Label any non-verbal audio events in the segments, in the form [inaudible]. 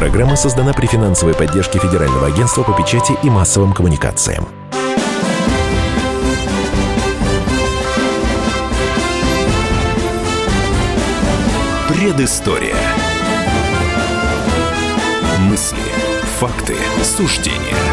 Программа создана при финансовой поддержке Федерального агентства по печати и массовым коммуникациям. Предыстория. Мысли, факты, суждения –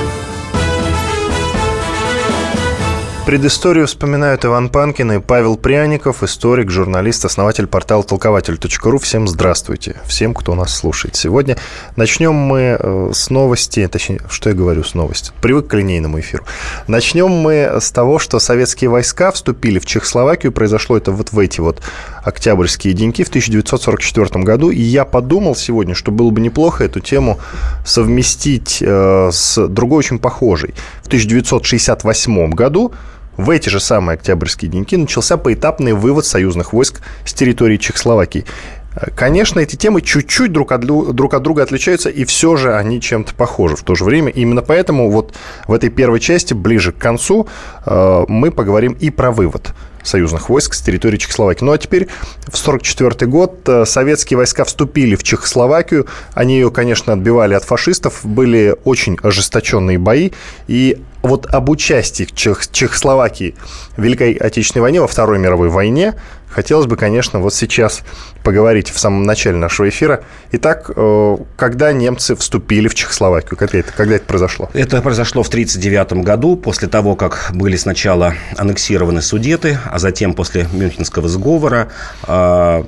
Предысторию вспоминают Иван Панкин и Павел Пряников, историк, журналист, основатель портала толкователь.ру. Всем здравствуйте, всем, кто нас слушает. Сегодня начнем мы э, с новости, точнее, что я говорю с новости, привык к линейному эфиру. Начнем мы с того, что советские войска вступили в Чехословакию, произошло это вот в эти вот октябрьские деньки в 1944 году, и я подумал сегодня, что было бы неплохо эту тему совместить э, с другой очень похожей. В 1968 году в эти же самые октябрьские деньки начался поэтапный вывод союзных войск с территории Чехословакии. Конечно, эти темы чуть-чуть друг от, друг от друга отличаются, и все же они чем-то похожи в то же время. Именно поэтому вот в этой первой части, ближе к концу, э, мы поговорим и про вывод союзных войск с территории Чехословакии. Ну а теперь в 1944 год э, советские войска вступили в Чехословакию. Они ее, конечно, отбивали от фашистов. Были очень ожесточенные бои. И вот об участии Чех Чехословакии в Великой Отечественной войне, во Второй мировой войне, хотелось бы, конечно, вот сейчас поговорить в самом начале нашего эфира. Итак, э, когда немцы вступили в Чехословакию? Когда это, когда это произошло? Это произошло в 1939 году, после того, как были сначала аннексированы Судеты, а затем после Мюнхенского сговора э,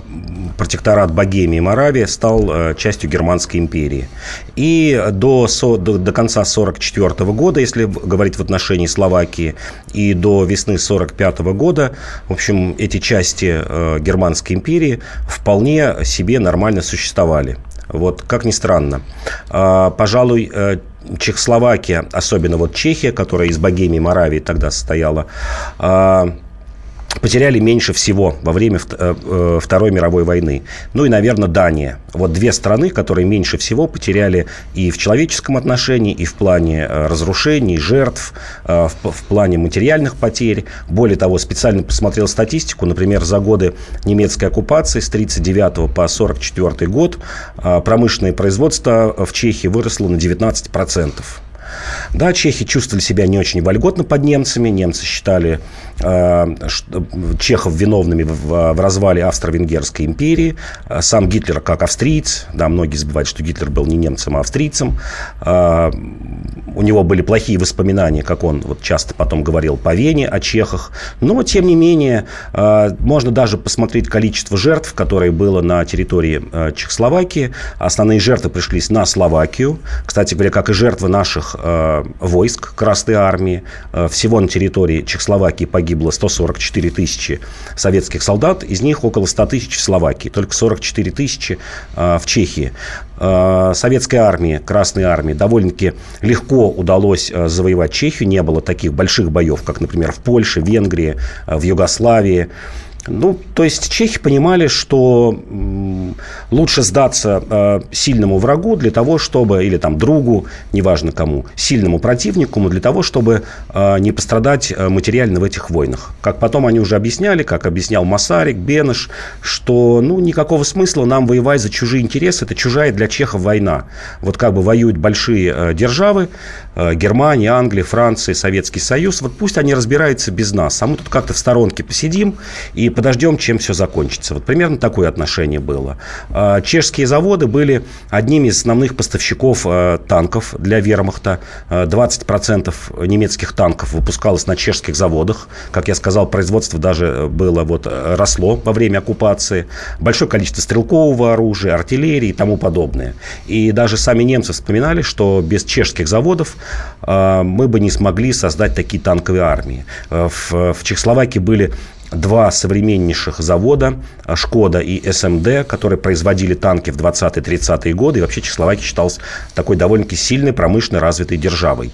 протекторат Богемии и Моравии стал э, частью Германской империи. И до, до, до конца 1944 года, если говорить в отношении Словакии, и до весны 1945 года, в общем, эти части Германской империи вполне себе нормально существовали. Вот, как ни странно. А, пожалуй, э, Чехословакия, особенно вот Чехия, которая из Богемии Моравии тогда состояла, а, потеряли меньше всего во время э, э, Второй мировой войны. Ну и, наверное, Дания. Вот две страны, которые меньше всего потеряли и в человеческом отношении, и в плане э, разрушений, жертв, в, плане материальных потерь. Более того, специально посмотрел статистику. Например, за годы немецкой оккупации с 1939 по 1944 год промышленное производство в Чехии выросло на 19%. Да, чехи чувствовали себя не очень вольготно под немцами. Немцы считали э, чехов виновными в, в развале Австро-Венгерской империи. Э, сам Гитлер как австриец. Да, многие забывают, что Гитлер был не немцем, а австрийцем. Э, у него были плохие воспоминания, как он вот часто потом говорил по Вене о чехах. Но, тем не менее, э, можно даже посмотреть количество жертв, которые было на территории э, Чехословакии. Основные жертвы пришлись на Словакию. Кстати говоря, как и жертвы наших Э, войск Красной Армии. Э, всего на территории Чехословакии погибло 144 тысячи советских солдат, из них около 100 тысяч в Словакии, только 44 тысячи э, в Чехии. Советской армии, Красной армии довольно-таки легко удалось завоевать Чехию. Не было таких больших боев, как, например, в Польше, Венгрии, в Югославии. Ну, то есть чехи понимали, что лучше сдаться э, сильному врагу для того, чтобы, или там другу, неважно кому, сильному противнику, для того, чтобы э, не пострадать э, материально в этих войнах. Как потом они уже объясняли, как объяснял Масарик, Бенеш, что ну, никакого смысла нам воевать за чужие интересы, это чужая для чехов война. Вот как бы воюют большие державы, Германия, Англия, Франция, Советский Союз, вот пусть они разбираются без нас, а мы тут как-то в сторонке посидим и подождем, чем все закончится. Вот примерно такое отношение было. А, чешские заводы были одними из основных поставщиков а, танков для вермахта. 20% а, немецких танков выпускалось на чешских заводах. Как я сказал, производство даже было вот росло во время оккупации. Большое количество стрелкового оружия, артиллерии и тому подобное. И даже сами немцы вспоминали, что без чешских заводов мы бы не смогли создать такие танковые армии. В, в Чехословакии были два современнейших завода «Шкода» и «СМД», которые производили танки в 20-30-е годы. И вообще Чехословакия считалась такой довольно-таки сильной, промышленно развитой державой.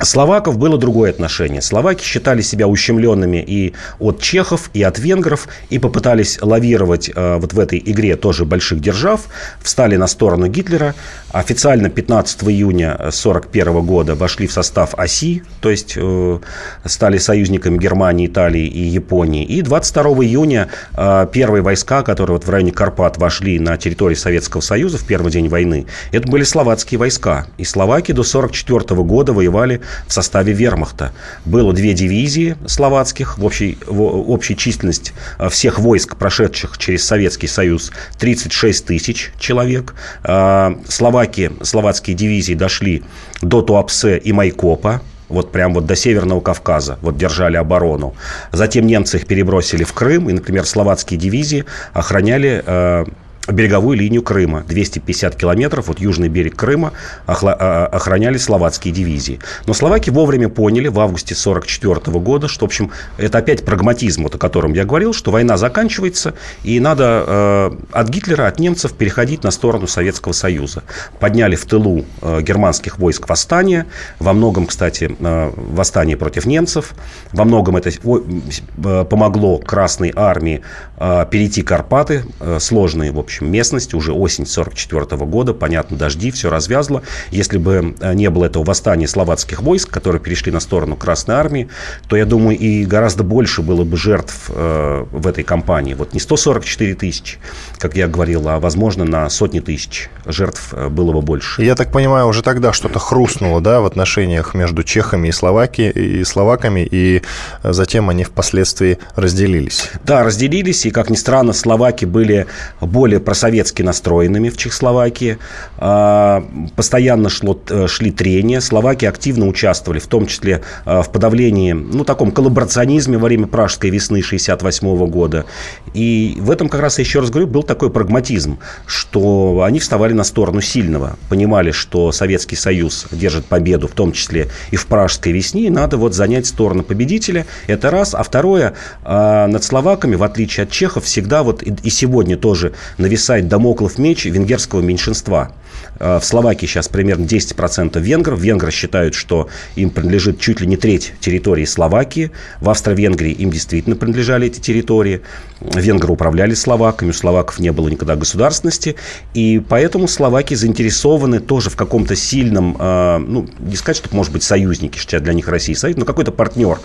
Словаков было другое отношение. Словаки считали себя ущемленными и от чехов, и от венгров, и попытались лавировать э, вот в этой игре тоже больших держав, встали на сторону Гитлера. Официально 15 июня 1941 года вошли в состав оси, то есть э, стали союзниками Германии, Италии и Японии. И 22 июня э, первые войска, которые вот в районе Карпат вошли на территорию Советского Союза в первый день войны, это были словацкие войска. И словаки до 1944 года воевали в составе вермахта. Было две дивизии словацких, в общей, в общей численность э, всех войск, прошедших через Советский Союз, 36 тысяч человек. Э, словаки, словацкие дивизии дошли до Туапсе и Майкопа, вот прям вот до Северного Кавказа, вот держали оборону. Затем немцы их перебросили в Крым, и, например, словацкие дивизии охраняли э, береговую линию Крыма. 250 километров, вот южный берег Крыма а, охраняли словацкие дивизии. Но словаки вовремя поняли в августе 1944 года, что, в общем, это опять прагматизм, вот о котором я говорил, что война заканчивается, и надо э, от Гитлера, от немцев переходить на сторону Советского Союза. Подняли в тылу э, германских войск восстание, во многом, кстати, э, восстание против немцев, во многом это э, помогло Красной Армии э, перейти Карпаты, э, сложные, в общем, общем, местность, уже осень 44 года, понятно, дожди, все развязло. Если бы э, не было этого восстания словацких войск, которые перешли на сторону Красной Армии, то, я думаю, и гораздо больше было бы жертв э, в этой кампании. Вот не 144 тысячи, как я говорил, а, возможно, на сотни тысяч жертв э, было бы больше. Я так понимаю, уже тогда что-то хрустнуло, да, в отношениях между чехами и, словаки, и словаками, и затем они впоследствии разделились. Да, разделились, и, как ни странно, словаки были более просоветски настроенными в Чехословакии. А, постоянно шло, э, шли трения. Словаки активно участвовали, в том числе э, в подавлении, ну, таком коллаборационизме во время Пражской весны 68 года. И в этом, как раз, еще раз говорю, был такой прагматизм, что они вставали на сторону сильного, понимали, что Советский Союз держит победу, в том числе и в Пражской весне, и надо вот занять сторону победителя. Это раз. А второе, а, над словаками, в отличие от чехов, всегда вот и сегодня тоже нависает нависает домоклов меч венгерского меньшинства. Э, в Словакии сейчас примерно 10% венгров. Венгры считают, что им принадлежит чуть ли не треть территории Словакии. В Австро-Венгрии им действительно принадлежали эти территории. Венгры управляли словаками, у словаков не было никогда государственности. И поэтому словаки заинтересованы тоже в каком-то сильном, э, ну, не сказать, что может быть союзники, что для них Россия союз, но какой-то партнер,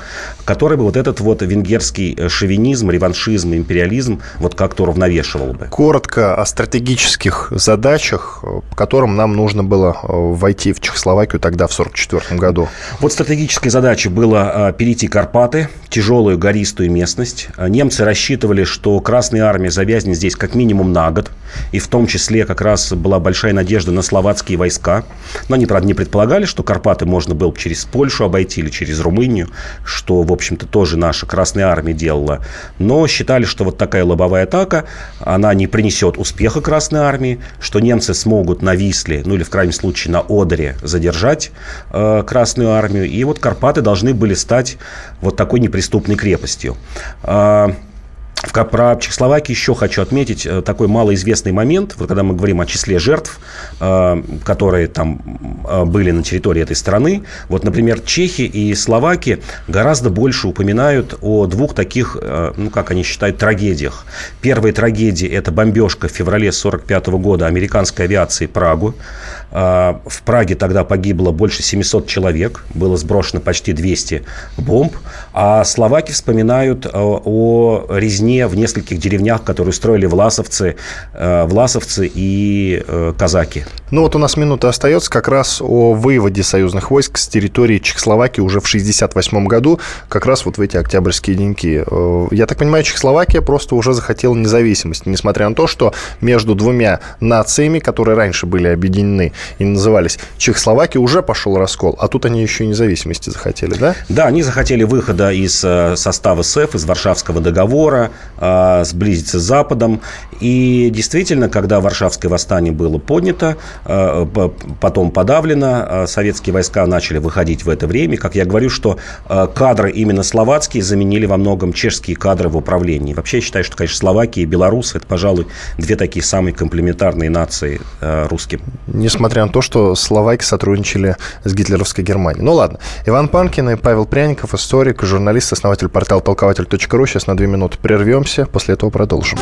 который бы вот этот вот венгерский э, шовинизм, реваншизм, империализм вот как-то уравновешивал бы. Коротко о стратегических задачах, которым нам нужно было э, войти в Чехословакию тогда, в 1944 году? Вот стратегической задачей было э, перейти Карпаты, тяжелую гористую местность. Э, немцы рассчитывали, что Красная Армия завязнет здесь как минимум на год. И в том числе как раз была большая надежда на словацкие войска. Но они, правда, не предполагали, что Карпаты можно было через Польшу обойти или через Румынию, что, в общем-то, тоже наша Красная Армия делала. Но считали, что вот такая лобовая атака, она не принесет успеха Красной Армии, что немцы смогут на Висле, ну или в крайнем случае на Одере задержать э, Красную Армию. И вот Карпаты должны были стать вот такой неприступной крепостью. Э, про Чехословакию еще хочу отметить э, такой малоизвестный момент, вот когда мы говорим о числе жертв, э, которые там э, были на территории этой страны. Вот, например, чехи и словаки гораздо больше упоминают о двух таких, ну, как они считают, трагедиях. Первая трагедия – это бомбежка в феврале 1945 года американской авиации Прагу. В Праге тогда погибло больше 700 человек, было сброшено почти 200 бомб. А словаки вспоминают о резне войне в нескольких деревнях, которые строили власовцы, э, власовцы и э, казаки. Ну вот у нас минута остается как раз о выводе союзных войск с территории Чехословакии уже в 1968 году, как раз вот в эти октябрьские деньки. Э, я так понимаю, Чехословакия просто уже захотела независимости, несмотря на то, что между двумя нациями, которые раньше были объединены и назывались Чехословакия, уже пошел раскол, а тут они еще и независимости захотели, да? Да, они захотели выхода из состава СЭФ, из Варшавского договора, э, сблизиться с Западом. И действительно, когда Варшавское восстание было поднято, э, потом подавлено, э, советские войска начали выходить в это время. Как я говорю, что кадры именно словацкие заменили во многом чешские кадры в управлении. Вообще я считаю, что, конечно, Словакия и Беларусь – это, пожалуй, две такие самые комплементарные нации э, русским. Несмотря на то, что словаки сотрудничали с гитлеровской Германией. Ну ладно. Иван Панкин и Павел Пряников, историк, журналист, основатель портала толкователь.ру. Сейчас на две минуты прервемся, после этого продолжим.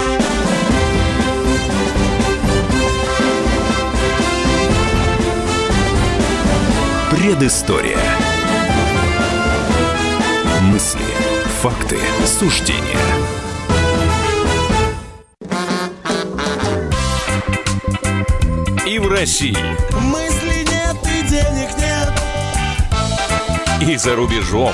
Предыстория. Мысли, факты, суждения. И в России. Мысли нет и денег нет. И за рубежом.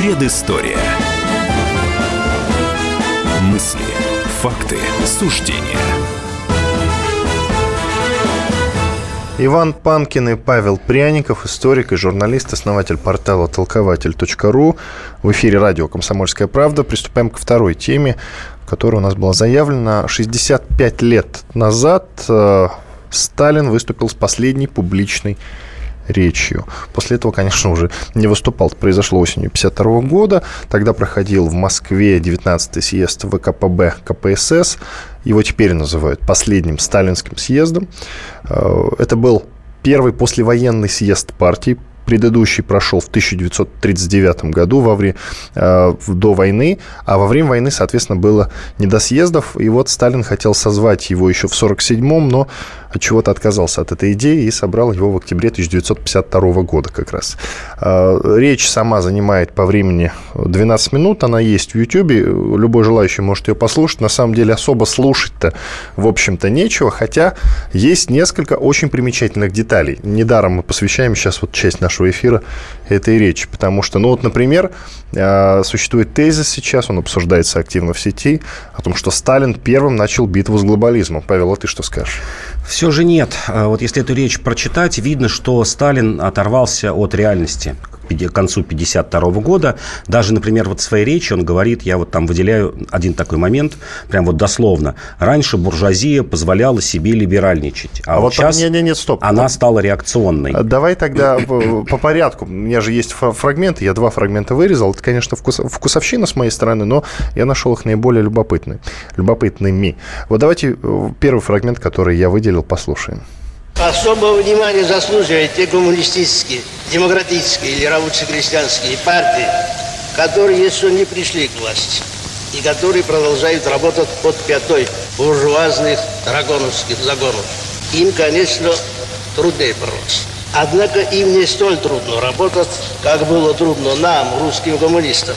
Предыстория. Мысли, факты, суждения. Иван Панкин и Павел Пряников, историк и журналист, основатель портала толкователь.ру. В эфире радио «Комсомольская правда». Приступаем ко второй теме, которая у нас была заявлена. 65 лет назад э, Сталин выступил с последней публичной речью. После этого, конечно, уже не выступал. Это произошло осенью 1952 года. Тогда проходил в Москве 19-й съезд ВКПБ КПСС. Его теперь называют последним сталинским съездом. Э, это был первый послевоенный съезд партии, предыдущий прошел в 1939 году во время, э, до войны, а во время войны, соответственно, было не до съездов. И вот Сталин хотел созвать его еще в 1947-м, но от чего-то отказался от этой идеи и собрал его в октябре 1952 года как раз. А, речь сама занимает по времени 12 минут, она есть в YouTube, любой желающий может ее послушать. На самом деле особо слушать-то, в общем-то, нечего, хотя есть несколько очень примечательных деталей. Недаром мы посвящаем сейчас вот часть нашего эфира этой речи, потому что, ну вот, например, а, существует тезис сейчас, он обсуждается активно в сети, о том, что Сталин первым начал битву с глобализмом. Павел, а ты что скажешь? Все же нет. А вот если эту речь прочитать, видно, что Сталин оторвался от реальности к концу 52 года. Даже, например, вот в своей речи он говорит, я вот там выделяю один такой момент, прям вот дословно. Раньше буржуазия позволяла себе либеральничать, а, а вот, сейчас нет, нет, нет, стоп. она стала реакционной. А давай тогда по порядку. У меня же есть фрагменты, я два фрагмента вырезал. Это, конечно, вкус, вкусовщина с моей стороны, но я нашел их наиболее любопытными. любопытными. Вот давайте э, первый фрагмент, который я выделил, послушаем. Особого внимания заслуживают те коммунистические, демократические или рабоче-крестьянские партии, которые еще не пришли к власти и которые продолжают работать под пятой буржуазных драгоновских загонов. Им, конечно, труднее бороться. Однако им не столь трудно работать, как было трудно нам, русским коммунистам,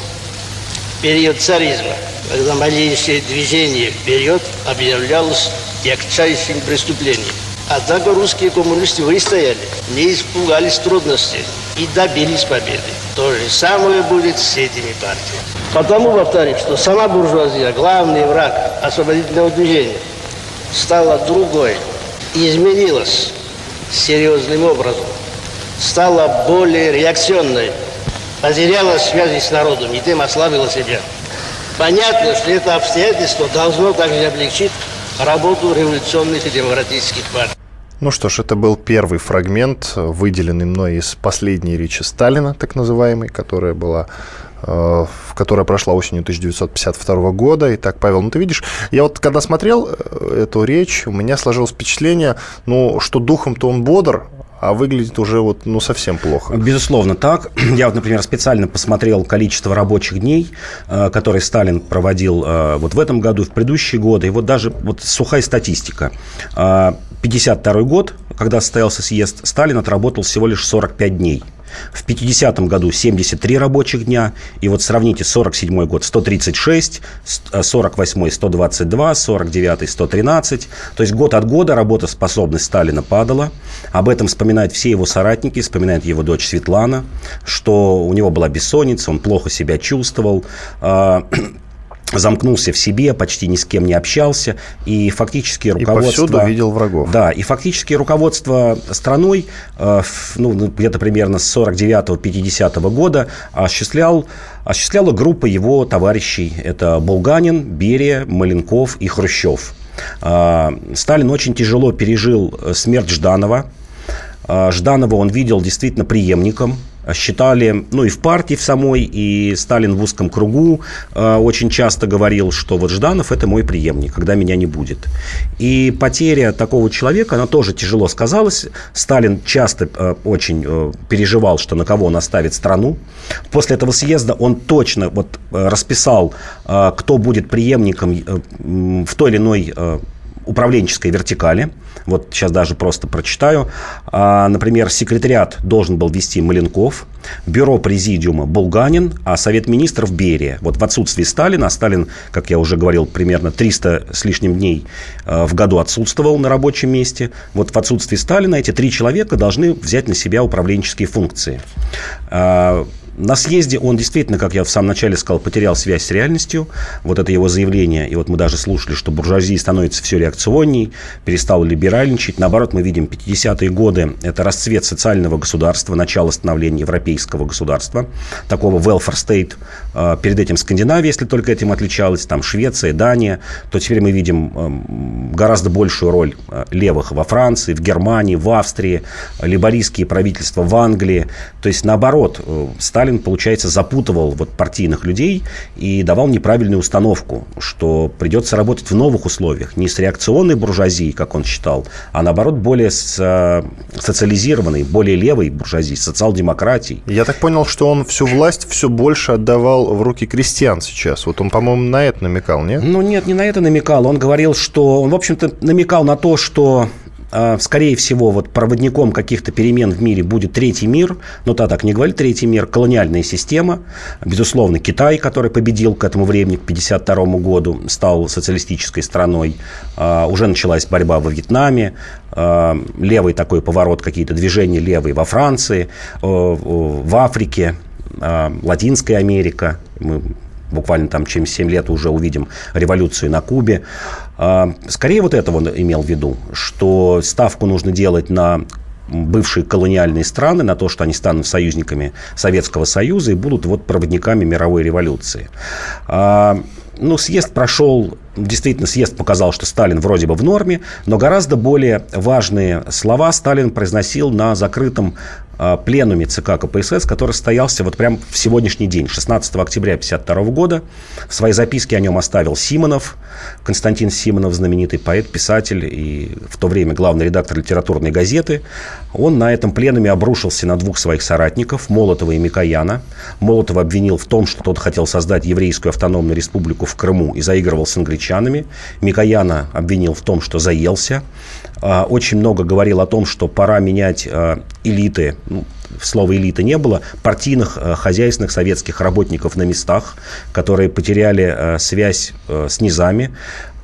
в период царизма, когда малейшее движение вперед объявлялось тягчайшим преступлением. Однако русские коммунисты выстояли, не испугались трудностей и добились победы. То же самое будет с этими партиями. Потому повторю, что сама буржуазия, главный враг освободительного движения, стала другой, изменилась серьезным образом, стала более реакционной, потеряла связи с народом и тем ослабила себя. Понятно, что это обстоятельство должно также облегчить работу революционных и демократических партий. Ну что ж, это был первый фрагмент, выделенный мной из последней речи Сталина, так называемой, которая была э, которая прошла осенью 1952 года. Итак, Павел, ну ты видишь, я вот когда смотрел э, эту речь, у меня сложилось впечатление, ну, что духом-то он бодр, а выглядит уже вот, ну, совсем плохо. Безусловно, так. [clears throat] Я вот, например, специально посмотрел количество рабочих дней, э, которые Сталин проводил э, вот в этом году, в предыдущие годы, и вот даже вот сухая статистика. 52 год, когда состоялся съезд, Сталин отработал всего лишь 45 дней. В 50-м году 73 рабочих дня. И вот сравните 47 год 136, 48 122, 49 113. То есть год от года работоспособность Сталина падала. Об этом вспоминают все его соратники, вспоминает его дочь Светлана, что у него была бессонница, он плохо себя чувствовал а, [clears throat] замкнулся в себе, почти ни с кем не общался, и фактически руководство... И повсюду видел врагов. Да, и фактически руководство страной э, ну, ну, где-то примерно с 49-50 года осуществлял, осуществляла группа его товарищей. Это Булганин, Берия, Маленков и Хрущев. Э, Сталин очень тяжело пережил смерть Жданова. Э, Жданова он видел действительно преемником считали, ну и в партии в самой, и Сталин в узком кругу э, очень часто говорил, что вот Жданов это мой преемник, когда меня не будет. И потеря такого человека, она тоже тяжело сказалась. Сталин часто э, очень э, переживал, что на кого он оставит страну. После этого съезда он точно вот э, расписал, э, кто будет преемником э, в той или иной управленческой вертикали. Вот сейчас даже просто прочитаю. А, например, секретариат должен был вести Маленков, бюро президиума Булганин, а Совет министров Берия. Вот в отсутствии Сталина, а Сталин, как я уже говорил, примерно 300 с лишним дней а, в году отсутствовал на рабочем месте. Вот в отсутствии Сталина эти три человека должны взять на себя управленческие функции. На съезде он действительно, как я в самом начале сказал, потерял связь с реальностью. Вот это его заявление. И вот мы даже слушали, что буржуазия становится все реакционней, перестал либеральничать. Наоборот, мы видим 50-е годы. Это расцвет социального государства, начало становления европейского государства. Такого welfare state. А, перед этим Скандинавия, если только этим отличалась, там Швеция, Дания. То теперь мы видим эм, гораздо большую роль э, левых во Франции, в Германии, в Австрии. Либористские правительства в Англии. То есть, наоборот, э, стали Сталин, получается, запутывал вот партийных людей и давал неправильную установку, что придется работать в новых условиях, не с реакционной буржуазией, как он считал, а наоборот более с, э, социализированной, более левой буржуазией, социал-демократией. Я так понял, что он всю власть все больше отдавал в руки крестьян сейчас. Вот он, по-моему, на это намекал, нет? Ну нет, не на это намекал. Он говорил, что он, в общем-то, намекал на то, что скорее всего, вот проводником каких-то перемен в мире будет третий мир, но та так не говорит третий мир, колониальная система. Безусловно, Китай, который победил к этому времени, к 1952 году, стал социалистической страной. А, уже началась борьба во Вьетнаме, а, левый такой поворот, какие-то движения левые во Франции, в Африке, Латинская Америка. Мы буквально там через 7 лет уже увидим революцию на Кубе. А, скорее вот этого он имел в виду, что ставку нужно делать на бывшие колониальные страны, на то, что они станут союзниками Советского Союза и будут вот проводниками мировой революции. А, ну, съезд прошел, действительно, съезд показал, что Сталин вроде бы в норме, но гораздо более важные слова Сталин произносил на закрытом пленуме ЦК КПСС, который состоялся вот прям в сегодняшний день, 16 октября 1952 года. В своей записке о нем оставил Симонов, Константин Симонов, знаменитый поэт, писатель и в то время главный редактор литературной газеты. Он на этом пленуме обрушился на двух своих соратников, Молотова и Микояна. Молотова обвинил в том, что тот хотел создать еврейскую автономную республику в Крыму и заигрывал с англичанами. Микояна обвинил в том, что заелся. А, очень много говорил о том, что пора менять а, элиты, ну, слова элиты не было, партийных, а, хозяйственных советских работников на местах, которые потеряли связь с низами,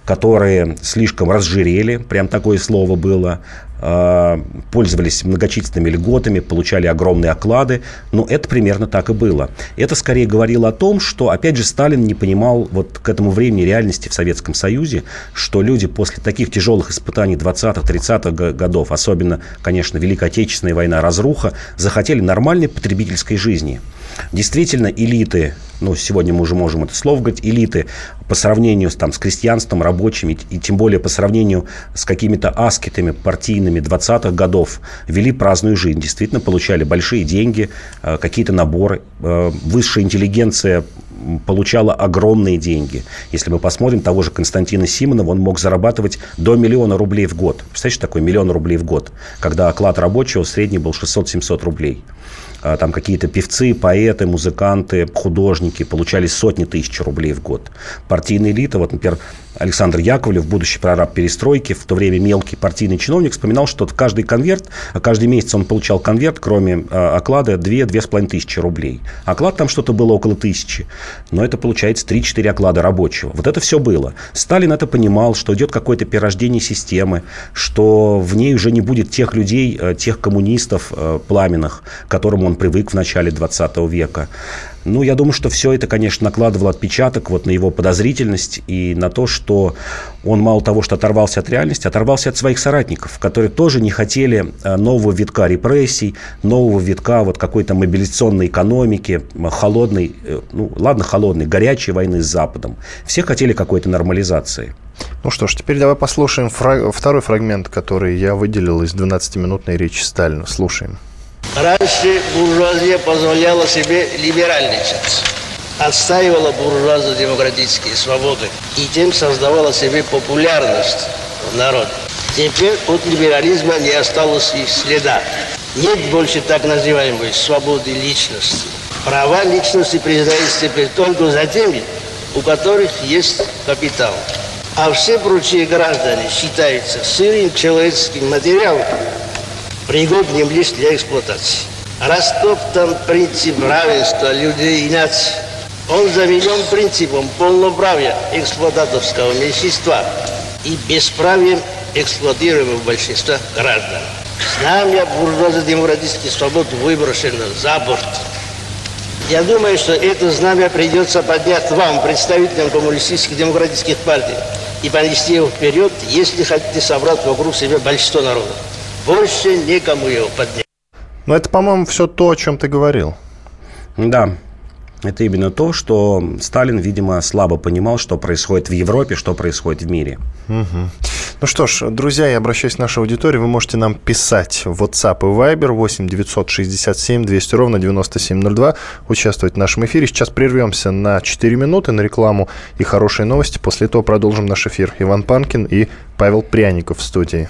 которые слишком разжирели, прям такое слово было, пользовались многочисленными льготами, получали огромные оклады. Но это примерно так и было. Это скорее говорило о том, что, опять же, Сталин не понимал вот к этому времени реальности в Советском Союзе, что люди после таких тяжелых испытаний 20-30-х годов, особенно, конечно, Великая Отечественная война, разруха, захотели нормальной потребительской жизни. Действительно, элиты, ну, сегодня мы уже можем это слово говорить, элиты по сравнению с, там, с крестьянством, рабочими, и тем более по сравнению с какими-то аскетами партийными 20-х годов, вели праздную жизнь. Действительно, получали большие деньги, э, какие-то наборы. Э, высшая интеллигенция получала огромные деньги. Если мы посмотрим того же Константина Симонова, он мог зарабатывать до миллиона рублей в год. Представляете, что такое миллион рублей в год? Когда оклад рабочего средний был 600-700 рублей. А, там какие-то певцы, поэты, музыканты, художники получали сотни тысяч рублей в год. Партийная элита, вот, например, Александр Яковлев, будущий прораб перестройки, в то время мелкий партийный чиновник, вспоминал, что каждый конверт, каждый месяц он получал конверт, кроме оклада, 2-2,5 тысячи рублей. Оклад там что-то было около тысячи, но это получается 3-4 оклада рабочего. Вот это все было. Сталин это понимал, что идет какое-то перерождение системы, что в ней уже не будет тех людей, тех коммунистов пламенных, к которым он привык в начале 20 века. Ну, я думаю, что все это, конечно, накладывало отпечаток вот на его подозрительность и на то, что он мало того, что оторвался от реальности, оторвался от своих соратников, которые тоже не хотели э, нового витка репрессий, нового витка вот какой-то мобилизационной экономики, холодной, э, ну, ладно, холодной, горячей войны с Западом. Все хотели какой-то нормализации. Ну что ж, теперь давай послушаем фраг... второй фрагмент, который я выделил из 12-минутной речи Сталина. Слушаем. Раньше буржуазия позволяла себе либеральничать, отстаивала буржуазно-демократические свободы и тем создавала себе популярность в народе. Теперь от либерализма не осталось и следа. Нет больше так называемой свободы личности. Права личности признаются теперь только за теми, у которых есть капитал. А все прочие граждане считаются сырым человеческим материалом, пригодным лишь для эксплуатации. Растоптан принцип равенства людей и наций. Он заменен принципом полноправия эксплуататорского меньшинства и бесправием эксплуатируемого большинства граждан. Знамя буржуазно-демократических свобод выброшено за борт. Я думаю, что это знамя придется поднять вам, представителям коммунистических демократических партий, и понести его вперед, если хотите собрать вокруг себя большинство народа. Больше никому его поднять. Но это, по-моему, все то, о чем ты говорил. Да, это именно то, что Сталин, видимо, слабо понимал, что происходит в Европе, что происходит в мире. Угу. Ну что ж, друзья, я обращаюсь к нашей аудитории. Вы можете нам писать в WhatsApp и Viber 8 967 200 ровно 9702, участвовать в нашем эфире. Сейчас прервемся на 4 минуты на рекламу и хорошие новости. После этого продолжим наш эфир. Иван Панкин и Павел Пряников в студии.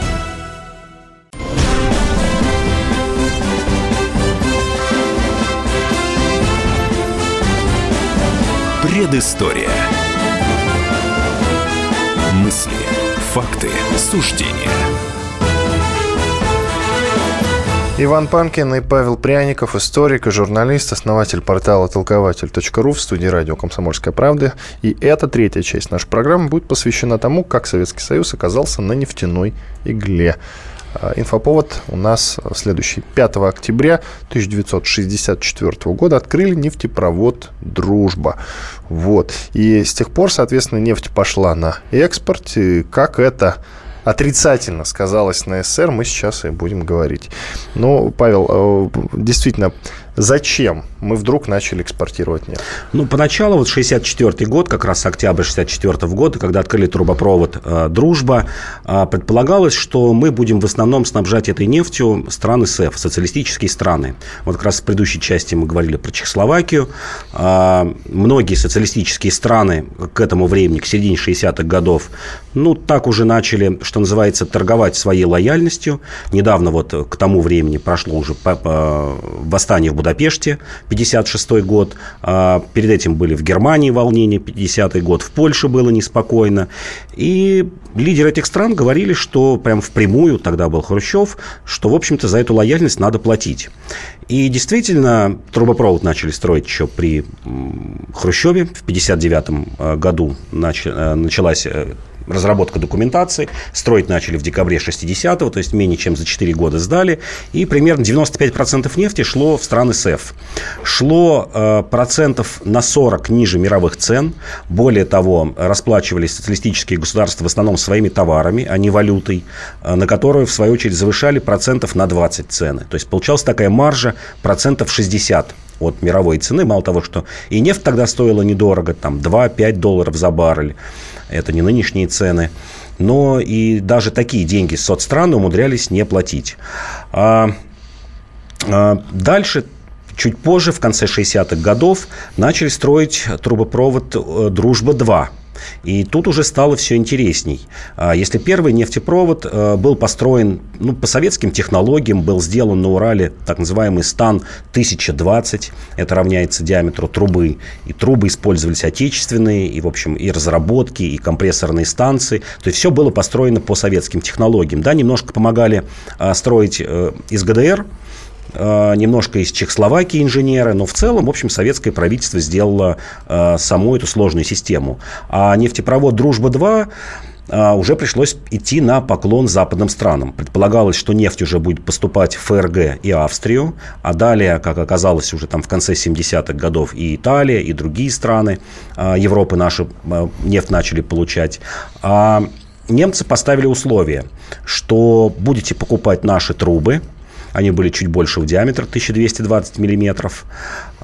Предыстория. Мысли, факты, суждения. Иван Панкин и Павел Пряников, историк и журналист, основатель портала толкователь.ру в студии радио «Комсомольская правда». И эта третья часть нашей программы будет посвящена тому, как Советский Союз оказался на нефтяной игле. А, инфоповод у нас следующий. 5 октября 1964 года открыли нефтепровод «Дружба». Вот. И с тех пор, соответственно, нефть пошла на экспорт. И как это отрицательно сказалось на СССР, мы сейчас и будем говорить. Ну, Павел, э, действительно, Зачем мы вдруг начали экспортировать нефть? Ну, поначалу, вот 64 год, как раз октябрь 64 года, когда открыли трубопровод э, «Дружба», э, предполагалось, что мы будем в основном снабжать этой нефтью страны СЭФ, социалистические страны. Вот как раз в предыдущей части мы говорили про Чехословакию. Э, многие социалистические страны к этому времени, к середине 60-х годов, ну, так уже начали, что называется, торговать своей лояльностью. Недавно вот к тому времени прошло уже восстание в Будапеште, 56 год. А, перед этим были в Германии волнения, 50 год. В Польше было неспокойно. И лидеры этих стран говорили, что прям впрямую, тогда был Хрущев, что, в общем-то, за эту лояльность надо платить. И действительно, трубопровод начали строить еще при Хрущеве. В 59 а, году а, началась э, разработка документации. Строить начали в декабре 60-го, то есть менее чем за 4 года сдали. И примерно 95% нефти шло в страны СЭФ. Шло э, процентов на 40 ниже мировых цен. Более того, расплачивались социалистические государства в основном своими товарами, а не валютой, э, на которую, в свою очередь, завышали процентов на 20 цены. То есть получалась такая маржа процентов 60 от мировой цены. Мало того, что и нефть тогда стоила недорого, там 2-5 долларов за баррель. Это не нынешние цены. Но и даже такие деньги соцстраны умудрялись не платить. А, а, дальше Чуть позже, в конце 60-х годов, начали строить трубопровод э, «Дружба-2». И тут уже стало все интересней. А, если первый нефтепровод э, был построен ну, по советским технологиям, был сделан на Урале так называемый стан 1020, это равняется диаметру трубы, и трубы использовались отечественные, и, в общем, и разработки, и компрессорные станции, то есть все было построено по советским технологиям. Да, немножко помогали а, строить э, из ГДР, немножко из Чехословакии инженеры, но в целом, в общем, советское правительство сделало э, саму эту сложную систему. А нефтепровод «Дружба-2» э, уже пришлось идти на поклон западным странам. Предполагалось, что нефть уже будет поступать в ФРГ и Австрию, а далее, как оказалось, уже там в конце 70-х годов и Италия, и другие страны Европы наши нефть начали получать. А немцы поставили условие, что будете покупать наши трубы – они были чуть больше в диаметр, 1220 миллиметров.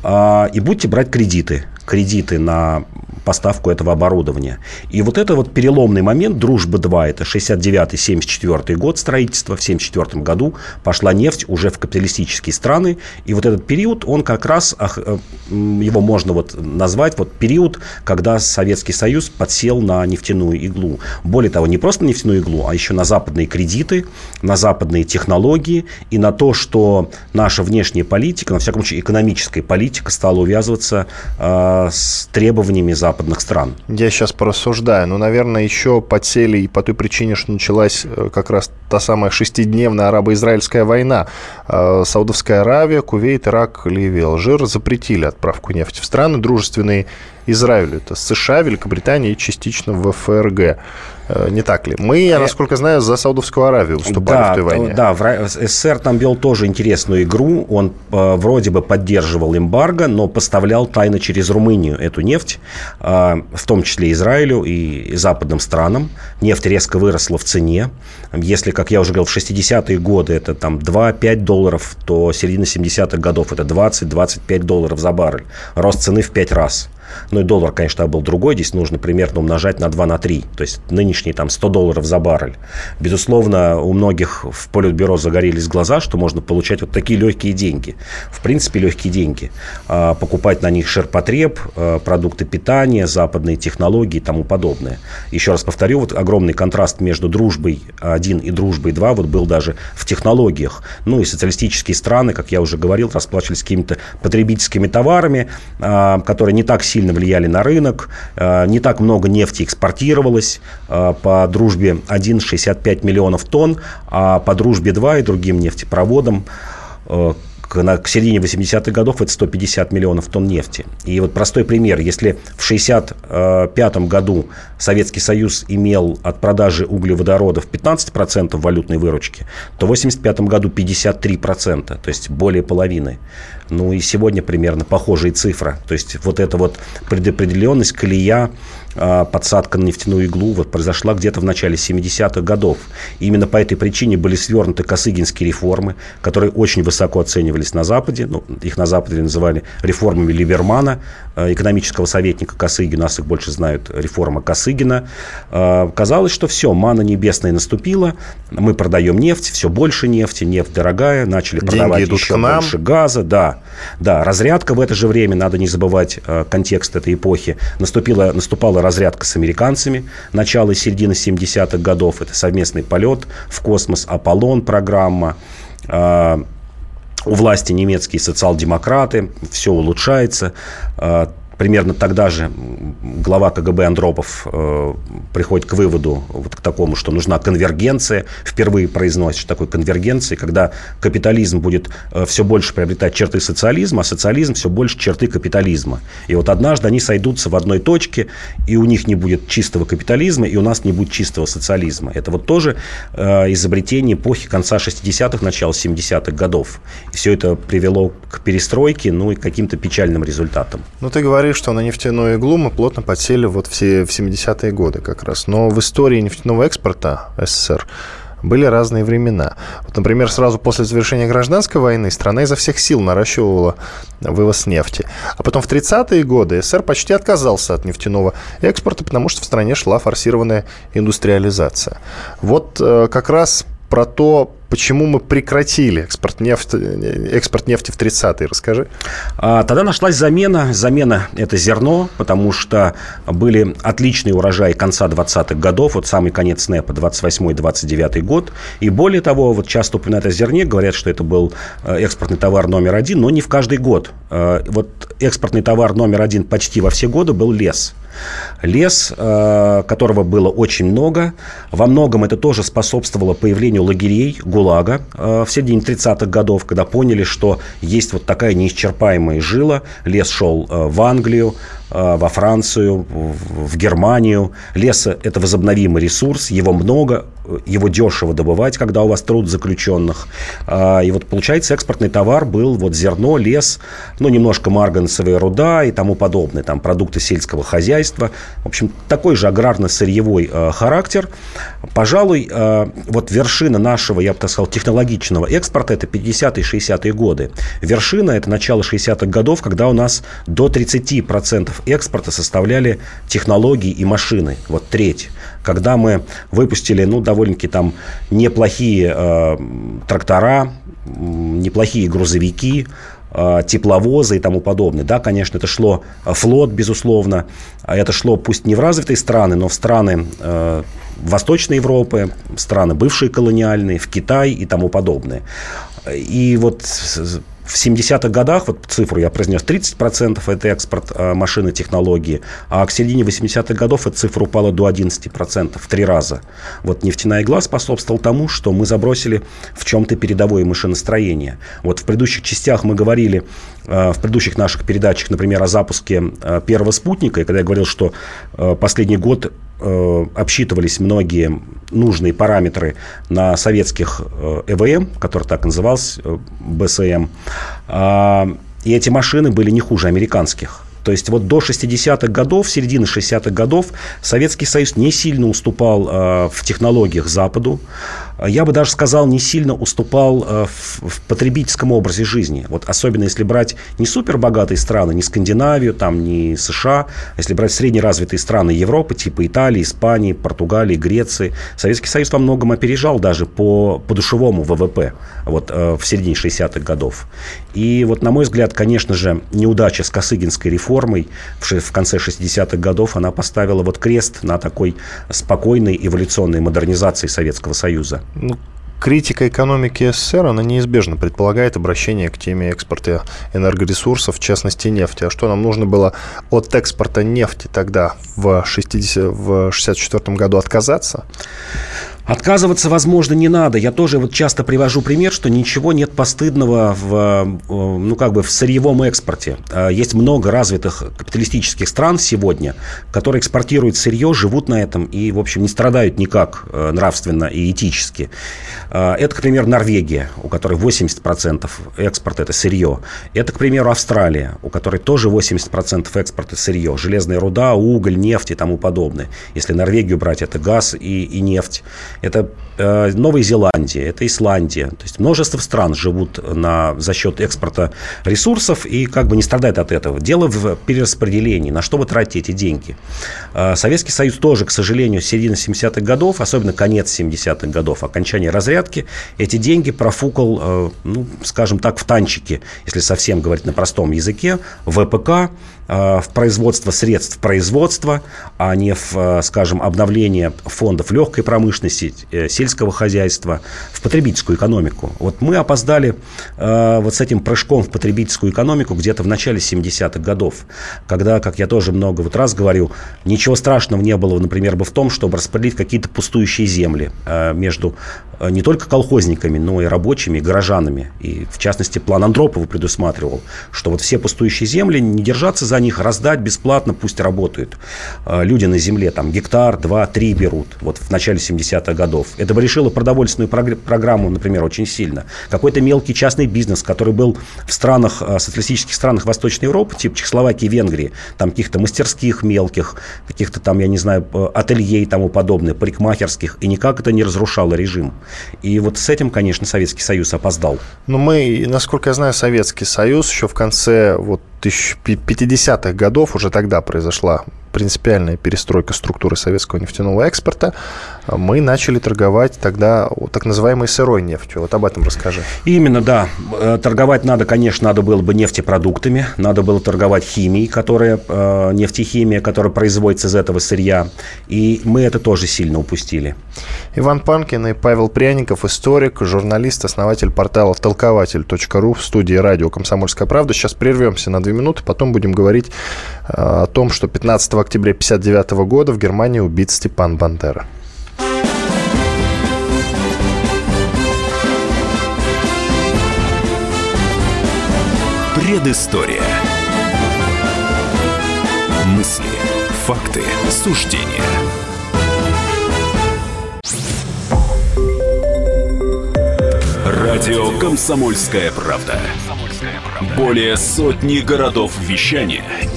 А, и будете брать кредиты. Кредиты на поставку этого оборудования. И вот это вот переломный момент, «Дружба-2», это 69-74 год строительства, в 74 году пошла нефть уже в капиталистические страны, и вот этот период, он как раз, э, его можно вот назвать, вот период, когда Советский Союз подсел на нефтяную иглу. Более того, не просто на нефтяную иглу, а еще на западные кредиты, на западные технологии и на то, что наша внешняя политика, на всяком случае экономическая политика стала увязываться э, с требованиями западных стран. Я сейчас порассуждаю. Ну, наверное, еще подсели и по той причине, что началась э, как раз та самая шестидневная арабо-израильская война. Э, Саудовская Аравия, Кувейт, Ирак, Ливия, Алжир запретили отправку нефти в страны, дружественные Израилю. Это США, Великобритания и частично в ФРГ. Э, не так ли? Мы, я, насколько знаю, за Саудовскую Аравию выступали да, в той войне. Да, в СССР там вел тоже интересную игру. Он э, вроде бы поддерживал эмбарго, но поставлял тайно через Румынию эту нефть, э, в том числе Израилю и западным странам. Нефть резко выросла в цене. Если, как я уже говорил, в 60-е годы это там 2-5 долларов, то середина 70-х годов это 20-25 долларов за баррель. Рост цены в 5 раз. Ну и доллар, конечно, был другой. Здесь нужно примерно умножать на 2 на 3. То есть нынешний там 100 долларов за баррель. Безусловно, у многих в Политбюро загорелись глаза, что можно получать вот такие легкие деньги. В принципе, легкие деньги. А, покупать на них ширпотреб, а, продукты питания, западные технологии и тому подобное. Еще раз повторю, вот огромный контраст между дружбой 1 и дружбой 2 вот был даже в технологиях. Ну и социалистические страны, как я уже говорил, расплачивались какими-то потребительскими товарами, а, которые не так сильно сильно влияли на рынок, э, не так много нефти экспортировалось, э, по дружбе 1,65 миллионов тонн, а по дружбе 2 и другим нефтепроводам э, к, на, к середине 80-х годов это 150 миллионов тонн нефти. И вот простой пример. Если в 65 году Советский Союз имел от продажи углеводородов 15% валютной выручки, то в 85 году 53%, то есть более половины. Ну и сегодня примерно похожие цифры. То есть вот эта вот предопределенность, колея, а, подсадка на нефтяную иглу вот произошла где-то в начале 70-х годов. И именно по этой причине были свернуты косыгинские реформы, которые очень высоко оценивались на Западе. Ну, их на Западе называли реформами Либермана, а, экономического советника Косыгина. Нас их больше знают реформа Косыгина. А, казалось, что все, мана небесная наступила, мы продаем нефть, все больше нефти, нефть дорогая, начали Деньги продавать идут еще больше газа. Да, да, разрядка в это же время, надо не забывать контекст этой эпохи, наступила, наступала разрядка с американцами начала и середины 70-х годов. Это совместный полет в космос, Аполлон программа. А, у власти немецкие социал-демократы, все улучшается. Примерно тогда же глава КГБ Андропов э, приходит к выводу, вот к такому, что нужна конвергенция. Впервые произносит, что такое конвергенция, когда капитализм будет э, все больше приобретать черты социализма, а социализм все больше черты капитализма. И вот однажды они сойдутся в одной точке, и у них не будет чистого капитализма, и у нас не будет чистого социализма. Это вот тоже э, изобретение эпохи конца 60-х, начала 70-х годов. И все это привело к перестройке, ну и к каким-то печальным результатам. Ну, ты говоришь, говоришь, что на нефтяную иглу мы плотно подсели вот все в 70-е годы как раз. Но в истории нефтяного экспорта СССР были разные времена. Вот, например, сразу после завершения гражданской войны страна изо всех сил наращивала вывоз нефти. А потом в 30-е годы СССР почти отказался от нефтяного экспорта, потому что в стране шла форсированная индустриализация. Вот э, как раз про то, почему мы прекратили экспорт нефти, экспорт нефти в 30-е. Расскажи. А, тогда нашлась замена. Замена – это зерно, потому что были отличные урожаи конца 20-х годов, вот самый конец НЭПа, 28-29 год. И более того, вот часто упоминают о зерне, говорят, что это был э, экспортный товар номер один, но не в каждый год. Э, вот экспортный товар номер один почти во все годы был лес – Лес, э, которого было очень много. Во многом это тоже способствовало появлению лагерей ГУЛАГа э, в середине 30-х годов, когда поняли, что есть вот такая неисчерпаемая жила. Лес шел э, в Англию, во Францию, в Германию. Лес – это возобновимый ресурс, его много, его дешево добывать, когда у вас труд заключенных. И вот получается экспортный товар был вот зерно, лес, ну немножко марганцевая руда и тому подобное, там продукты сельского хозяйства. В общем, такой же аграрно-сырьевой э, характер. Пожалуй, э, вот вершина нашего, я бы так сказал, технологичного экспорта – это 50-е, 60-е годы. Вершина – это начало 60-х годов, когда у нас до 30% экспорта составляли технологии и машины. Вот треть когда мы выпустили, ну, довольно-таки там неплохие э, трактора, неплохие грузовики, э, тепловозы и тому подобное. Да, конечно, это шло э, флот, безусловно. А это шло пусть не в развитые страны, но в страны э, Восточной Европы, страны бывшие колониальные, в Китай и тому подобное. И вот в 70-х годах, вот цифру я произнес, 30% это экспорт э, машин и технологии, а к середине 80-х годов эта цифра упала до 11%, в три раза. Вот нефтяная игла способствовала тому, что мы забросили в чем-то передовое машиностроение. Вот в предыдущих частях мы говорили, в предыдущих наших передачах, например, о запуске э, первого спутника, и когда я говорил, что последний год Э, обсчитывались многие нужные параметры на советских э, ЭВМ, который так назывался, э, БСМ. А, и эти машины были не хуже американских. То есть вот до 60-х годов, середины 60-х годов Советский Союз не сильно уступал э, в технологиях Западу. Я бы даже сказал, не сильно уступал э, в, в потребительском образе жизни. Вот особенно если брать не супербогатые страны, не Скандинавию, там, не США, а если брать среднеразвитые страны Европы, типа Италии, Испании, Португалии, Греции, Советский Союз во многом опережал даже по, по душевому ВВП вот, э, в середине 60-х годов. И вот, на мой взгляд, конечно же, неудача с Косыгинской реформой в, в конце 60-х годов, она поставила вот крест на такой спокойной эволюционной модернизации Советского Союза. Ну, критика экономики СССР, она неизбежно предполагает обращение к теме экспорта энергоресурсов, в частности нефти. А что нам нужно было от экспорта нефти тогда в 1964 году отказаться? Отказываться, возможно, не надо. Я тоже вот часто привожу пример, что ничего нет постыдного в, э, ну, как бы в сырьевом экспорте. А, есть много развитых капиталистических стран сегодня, которые экспортируют сырье, живут на этом и, в общем, не страдают никак э, нравственно и этически. А, это, к примеру, Норвегия, у которой 80% экспорта – это сырье. Это, к примеру, Австралия, у которой тоже 80% экспорта – сырье. Железная руда, уголь, нефть и тому подобное. Если Норвегию брать, это газ и, и нефть это э, Новая Зеландия, это Исландия. То есть множество стран живут на, за счет экспорта ресурсов и как бы не страдают от этого. Дело в перераспределении, на что вы тратите эти деньги. Э, Советский Союз тоже, к сожалению, с середины 70-х годов, особенно конец 70-х годов, окончание разрядки, эти деньги профукал, э, ну, скажем так, в танчике, если совсем говорить на простом языке, ВПК, Э, в производство средств производства, а не в, э, скажем, обновление фондов легкой промышленности, э, сельского хозяйства, в потребительскую экономику. Вот мы опоздали вот с этим прыжком в потребительскую экономику где-то в начале 70-х годов, когда, как я тоже много вот раз говорю, ничего страшного не было, например, бы в том, чтобы распределить какие-то пустующие земли между не только колхозниками, но и рабочими, и горожанами. И, в частности, план Андропова предусматривал, что вот все пустующие земли не держаться за за них раздать бесплатно, пусть работают. Э, люди на земле там гектар, два, три берут. Вот в начале 70-х годов. Это бы решило продовольственную программу, например, очень сильно. Какой-то мелкий частный бизнес, который был в странах, э, социалистических странах Восточной Европы, типа Чехословакии, Венгрии, там каких-то мастерских мелких, каких-то там, я не знаю, ателье и тому подобное, парикмахерских, и никак это не разрушало режим. И вот с этим, конечно, Советский Союз опоздал. Но мы, насколько я знаю, Советский Союз еще в конце вот 50-х годов уже тогда произошла принципиальная перестройка структуры советского нефтяного экспорта, мы начали торговать тогда так называемой сырой нефтью. Вот об этом расскажи. Именно, да. Э, торговать надо, конечно, надо было бы нефтепродуктами, надо было торговать химией, которая, э, нефтехимия, которая производится из этого сырья. И мы это тоже сильно упустили. Иван Панкин и Павел Пряников, историк, журналист, основатель портала толкователь.ру в студии радио «Комсомольская правда». Сейчас прервемся на две минуты, потом будем говорить э, о том, что 15 октября 1959 года в Германии убит Степан Бандера. Предыстория. Мысли, факты, суждения. Радио «Комсомольская правда». Более сотни городов вещания –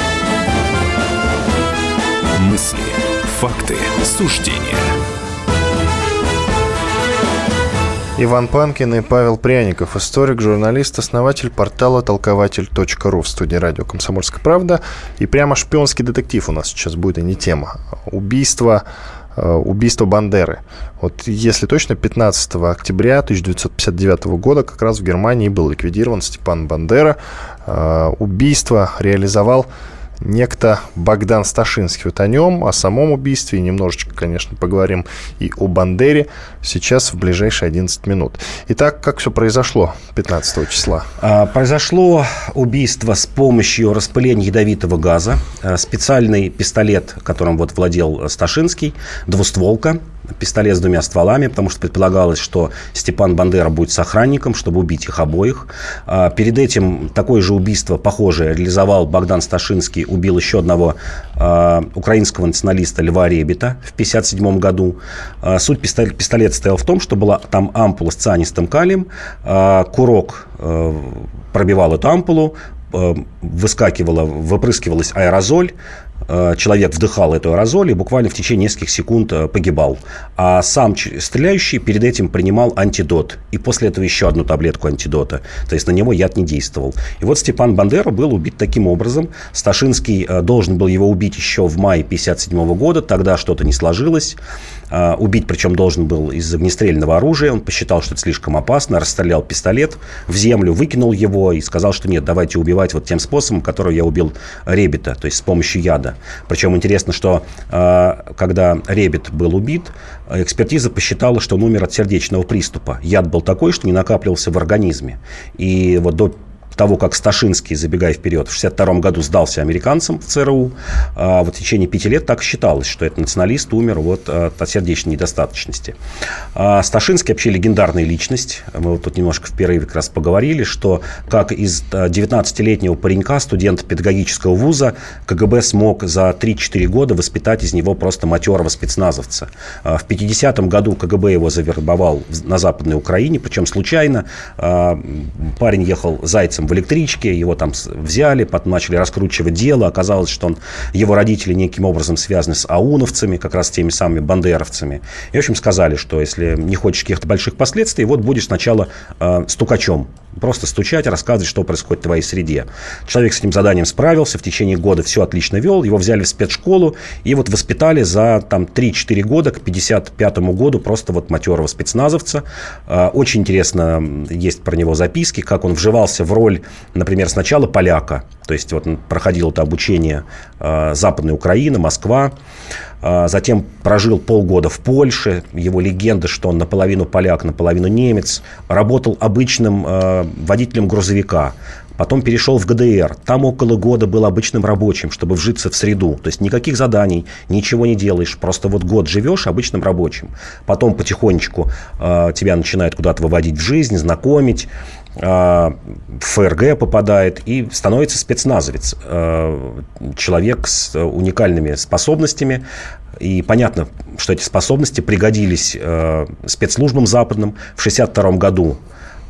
Мысли, факты, суждения. Иван Панкин и Павел Пряников, историк, журналист, основатель портала толкователь.ру в студии радио «Комсомольская правда». И прямо шпионский детектив у нас сейчас будет, и не тема. Убийство э, убийство Бандеры. Вот если точно, 15 октября 1959 года как раз в Германии был ликвидирован Степан Бандера. Э, убийство реализовал некто Богдан Сташинский. Вот о нем, о самом убийстве немножечко, конечно, поговорим и о Бандере сейчас в ближайшие 11 минут. Итак, как все произошло 15 числа? А, произошло убийство с помощью распыления ядовитого газа. А, специальный пистолет, которым вот владел Сташинский, двустволка, пистолет с двумя стволами, потому что предполагалось, что Степан Бандера будет с охранником, чтобы убить их обоих. А, перед этим такое же убийство, похожее, реализовал Богдан Сташинский, убил еще одного а, украинского националиста Льва Ребета в 1957 году. А, суть пистолета, стояла в том, что была там ампула с цианистым калием, курок пробивал эту ампулу, выскакивала, выпрыскивалась аэрозоль, Э, человек вдыхал эту аэрозоль и буквально в течение нескольких секунд э, погибал. А сам стреляющий перед этим принимал антидот. И после этого еще одну таблетку антидота. То есть на него яд не действовал. И вот Степан Бандера был убит таким образом. Сташинский э, должен был его убить еще в мае 1957 года. Тогда что-то не сложилось. Убить причем должен был из огнестрельного оружия. Он посчитал, что это слишком опасно. Расстрелял пистолет в землю, выкинул его и сказал, что нет, давайте убивать вот тем способом, которым я убил Ребета. То есть с помощью яда. Причем интересно, что э, когда Ребет был убит, экспертиза посчитала, что он умер от сердечного приступа. Яд был такой, что не накапливался в организме. И вот до того, как Сташинский, забегая вперед, в 1962 году сдался американцам в ЦРУ, а вот в течение пяти лет так считалось, что этот националист умер вот от сердечной недостаточности. А Сташинский вообще легендарная личность. Мы вот тут немножко в перерыве как раз поговорили, что как из 19-летнего паренька, студента педагогического вуза, КГБ смог за 3-4 года воспитать из него просто матерого спецназовца. В 50-м году КГБ его завербовал на Западной Украине, причем случайно. Парень ехал зайцем в электричке, его там взяли, потом начали раскручивать дело, оказалось, что он, его родители неким образом связаны с ауновцами, как раз теми самыми бандеровцами. И, в общем, сказали, что если не хочешь каких-то больших последствий, вот будешь сначала э, стукачом Просто стучать, рассказывать, что происходит в твоей среде. Человек с этим заданием справился, в течение года все отлично вел, его взяли в спецшколу и вот воспитали за там 3-4 года к 55 году просто вот матерого спецназовца. А, очень интересно, есть про него записки, как он вживался в роль, например, сначала поляка, то есть вот проходил это обучение а, Западной Украины, Москва, затем прожил полгода в Польше. Его легенда, что он наполовину поляк, наполовину немец. Работал обычным а, водителем грузовика. Потом перешел в ГДР. Там около года был обычным рабочим, чтобы вжиться в среду. То есть никаких заданий, ничего не делаешь. Просто вот год живешь обычным рабочим. Потом потихонечку э, тебя начинают куда-то выводить в жизнь, знакомить. Э, в ФРГ попадает и становится спецназовец. Э, человек с уникальными способностями. И понятно, что эти способности пригодились э, спецслужбам западным. В 1962 году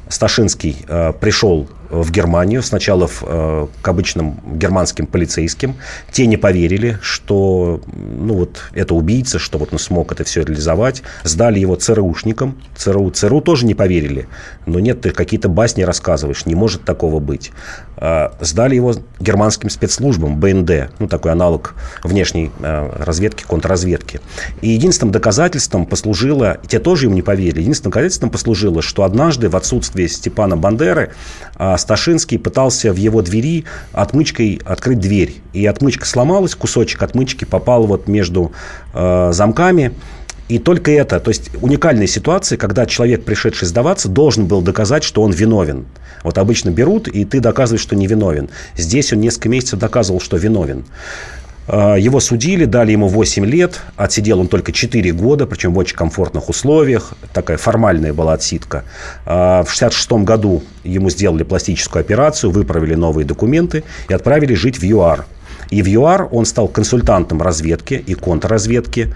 Сташинский э, пришел в Германию, сначала в, э, к обычным германским полицейским. Те не поверили, что ну, вот, это убийца, что вот он смог это все реализовать. Сдали его ЦРУшникам. ЦРУ, ЦРУ тоже не поверили. Но нет, ты какие-то басни рассказываешь, не может такого быть. Э, сдали его германским спецслужбам, БНД, ну, такой аналог внешней э, разведки, контрразведки. И единственным доказательством послужило, те тоже им не поверили, единственным доказательством послужило, что однажды в отсутствие Степана Бандеры э, Сташинский пытался в его двери отмычкой открыть дверь. И отмычка сломалась, кусочек отмычки попал вот между э, замками. И только это, то есть уникальные ситуации, когда человек, пришедший сдаваться, должен был доказать, что он виновен. Вот обычно берут, и ты доказываешь, что не виновен. Здесь он несколько месяцев доказывал, что виновен. А, его судили, дали ему 8 лет, отсидел он только 4 года, причем в очень комфортных условиях, такая формальная была отсидка. А, в 1966 году ему сделали пластическую операцию, выправили новые документы и отправили жить в ЮАР. И в ЮАР он стал консультантом разведки и контрразведки.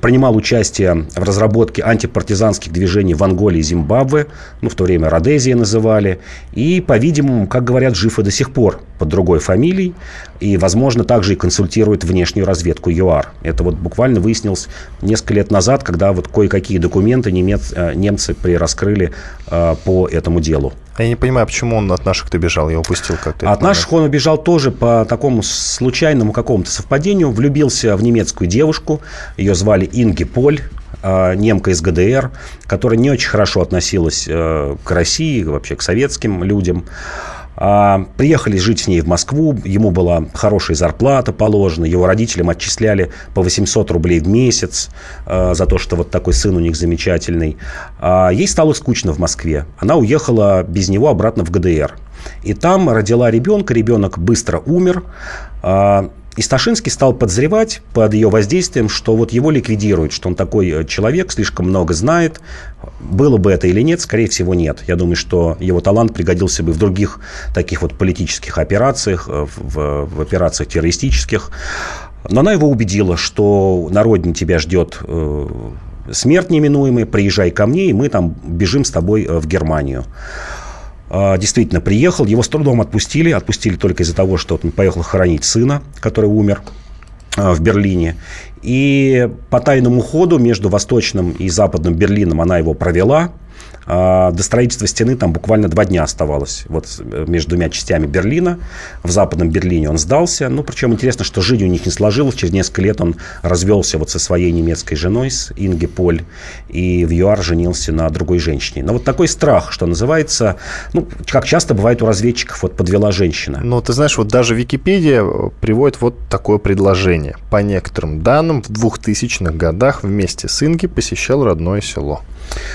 Принимал участие в разработке антипартизанских движений в Анголе и Зимбабве, ну, в то время Родезия называли, и, по-видимому, как говорят, жив и до сих пор под другой фамилией, и, возможно, также и консультирует внешнюю разведку ЮАР. Это вот буквально выяснилось несколько лет назад, когда вот кое-какие документы немец, э, немцы прираскрыли э, по этому делу. Я не понимаю, почему он от наших-то бежал, я упустил как-то. От наших он убежал тоже по такому случайному какому-то совпадению. Влюбился в немецкую девушку, ее звали Инги Поль, э, немка из ГДР, которая не очень хорошо относилась э, к России, вообще к советским людям. А, приехали жить с ней в Москву, ему была хорошая зарплата положена, его родителям отчисляли по 800 рублей в месяц а, за то, что вот такой сын у них замечательный. А, ей стало скучно в Москве. Она уехала без него обратно в ГДР. И там родила ребенка, ребенок быстро умер. И Сташинский стал подозревать под ее воздействием, что вот его ликвидируют, что он такой э, человек, слишком много знает. Было бы это или нет, скорее всего, нет. Я думаю, что его талант пригодился бы в других таких вот политических операциях, э, в, в операциях террористических. Но она его убедила, что на родине тебя ждет э, смерть неминуемая, приезжай ко мне, и мы там бежим с тобой в Германию. А, действительно приехал, его с трудом отпустили, отпустили только из-за того, что он поехал хоронить сына, который умер а, в Берлине. И по тайному ходу между Восточным и Западным Берлином она его провела. А, до строительства стены там буквально два дня оставалось. Вот э, между двумя частями Берлина. В западном Берлине он сдался. Ну, причем интересно, что жизнь у них не сложилась. Через несколько лет он развелся вот со своей немецкой женой, с Инге Поль. И в ЮАР женился на другой женщине. Но вот такой страх, что называется, ну, как часто бывает у разведчиков, вот подвела женщина. Ну, ты знаешь, вот даже Википедия э, приводит вот такое предложение. По некоторым данным, в 2000-х годах вместе с Инги посещал родное село.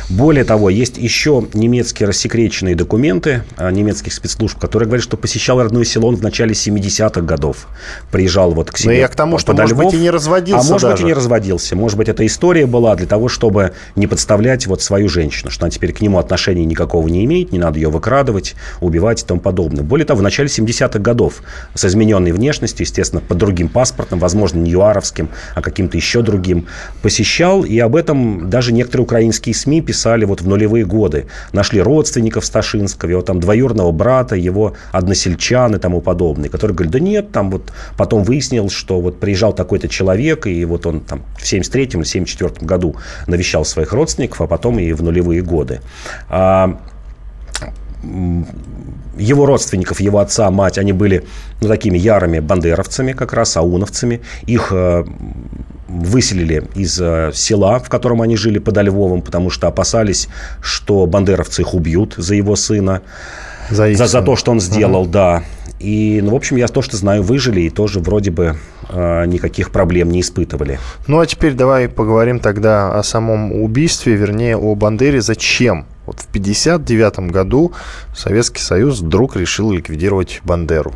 Более того, есть еще немецкие рассекреченные документы а, немецких спецслужб, которые говорят, что посещал родное село он в начале 70-х годов. Приезжал вот к себе. Но я к тому, что, может Львов, быть, и не разводился А может даже. быть, и не разводился. Может быть, эта история была для того, чтобы не подставлять вот свою женщину, что она теперь к нему отношения никакого не имеет, не надо ее выкрадывать, убивать и тому подобное. Более того, в начале 70-х годов с измененной внешностью, естественно, под другим паспортом, возможно, не юаровским, а каким-то еще другим, посещал, и об этом даже некоторые украинские СМИ писали вот в нулевые годы. Нашли родственников Сташинского, его там двоюродного брата, его односельчан и тому подобное, которые говорят, да нет, там вот потом выяснилось, что вот приезжал такой-то человек, и вот он там в 73-м или 74 году навещал своих родственников, а потом и в нулевые годы. А, его родственников, его отца, мать, они были ну, такими ярыми бандеровцами, как раз ауновцами. Их э, выселили из э, села, в котором они жили под Львовом, потому что опасались, что бандеровцы их убьют за его сына, за, за, за то, что он сделал, ага. да. И, ну, в общем, я то, что знаю, выжили и тоже вроде бы э, никаких проблем не испытывали. Ну, а теперь давай поговорим тогда о самом убийстве, вернее, о Бандере. Зачем вот в 1959 году Советский Союз вдруг решил ликвидировать Бандеру.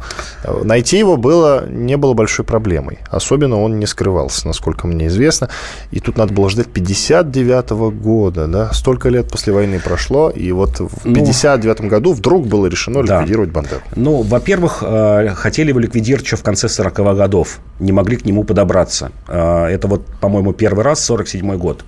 Найти его было, не было большой проблемой. Особенно он не скрывался, насколько мне известно. И тут надо было ждать 59 года. Да? Столько лет после войны прошло, и вот в 59 ну, году вдруг было решено да. ликвидировать Бандеру. Ну, во-первых, э, хотели его ликвидировать еще в конце 40-х годов. Не могли к нему подобраться. Э, это вот, по-моему, первый раз, 47 год.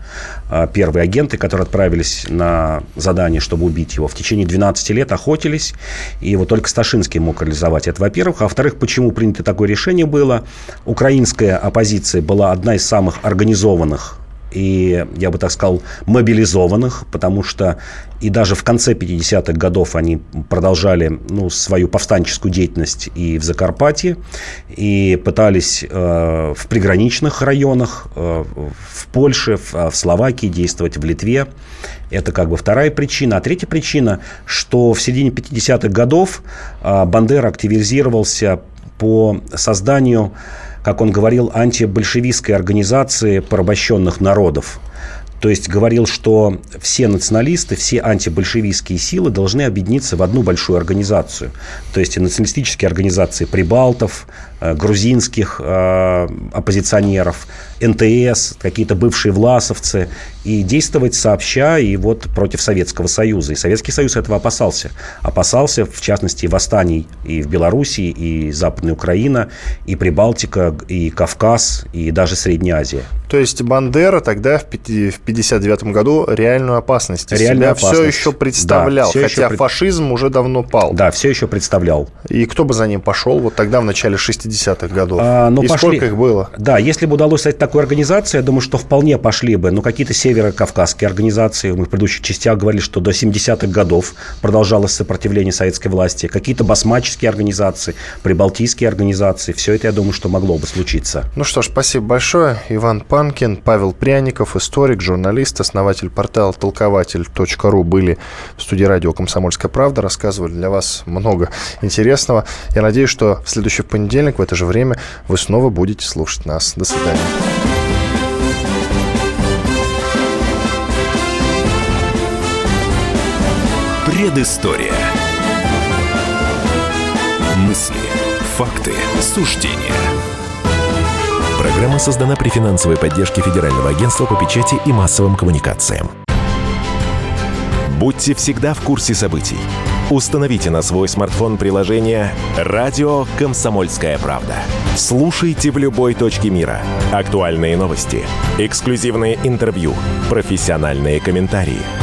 Э, первые агенты, которые отправились на задание задание, чтобы убить его. В течение 12 лет охотились, и вот только Сташинский мог реализовать это, во-первых. А во-вторых, почему принято такое решение было? Украинская оппозиция была одна из самых организованных и, я бы так сказал, мобилизованных, потому что и даже в конце 50-х годов они продолжали ну, свою повстанческую деятельность и в Закарпатье, и пытались э, в приграничных районах, э, в Польше, в, в Словакии действовать, в Литве. Это как бы вторая причина. А третья причина, что в середине 50-х годов э, Бандера активизировался по созданию как он говорил, антибольшевистской организации порабощенных народов. То есть говорил, что все националисты, все антибольшевистские силы должны объединиться в одну большую организацию. То есть националистические организации прибалтов, э, грузинских э, оппозиционеров, НТС, какие-то бывшие власовцы, и действовать сообща и вот против Советского Союза. И Советский Союз этого опасался. Опасался, в частности, восстаний и в Белоруссии, и Западная Украина, и Прибалтика, и Кавказ, и даже Средняя Азия. То есть Бандера тогда в 1959 году реальную опасность реальную себя опасность. все еще представлял, да, все хотя еще фашизм уже давно пал. Да, все еще представлял. И кто бы за ним пошел вот тогда, в начале 60-х годов? А, ну, и пошли... сколько их было? Да, если бы удалось стать такой организацией, я думаю, что вполне пошли бы. Но какие-то северо-кавказские организации, мы в предыдущих частях говорили, что до 70-х годов продолжалось сопротивление советской власти. Какие-то басмаческие организации, прибалтийские организации. Все это, я думаю, что могло бы случиться. Ну что ж, спасибо большое. Иван Панкин, Павел Пряников, историк, журналист, основатель портала толкователь.ру были в студии радио «Комсомольская правда». Рассказывали для вас много интересного. Я надеюсь, что в следующий понедельник в это же время вы снова будете слушать нас. До свидания. Предыстория. Мысли, факты, суждения. Программа создана при финансовой поддержке Федерального агентства по печати и массовым коммуникациям. Будьте всегда в курсе событий. Установите на свой смартфон приложение «Радио Комсомольская правда». Слушайте в любой точке мира. Актуальные новости, эксклюзивные интервью, профессиональные комментарии.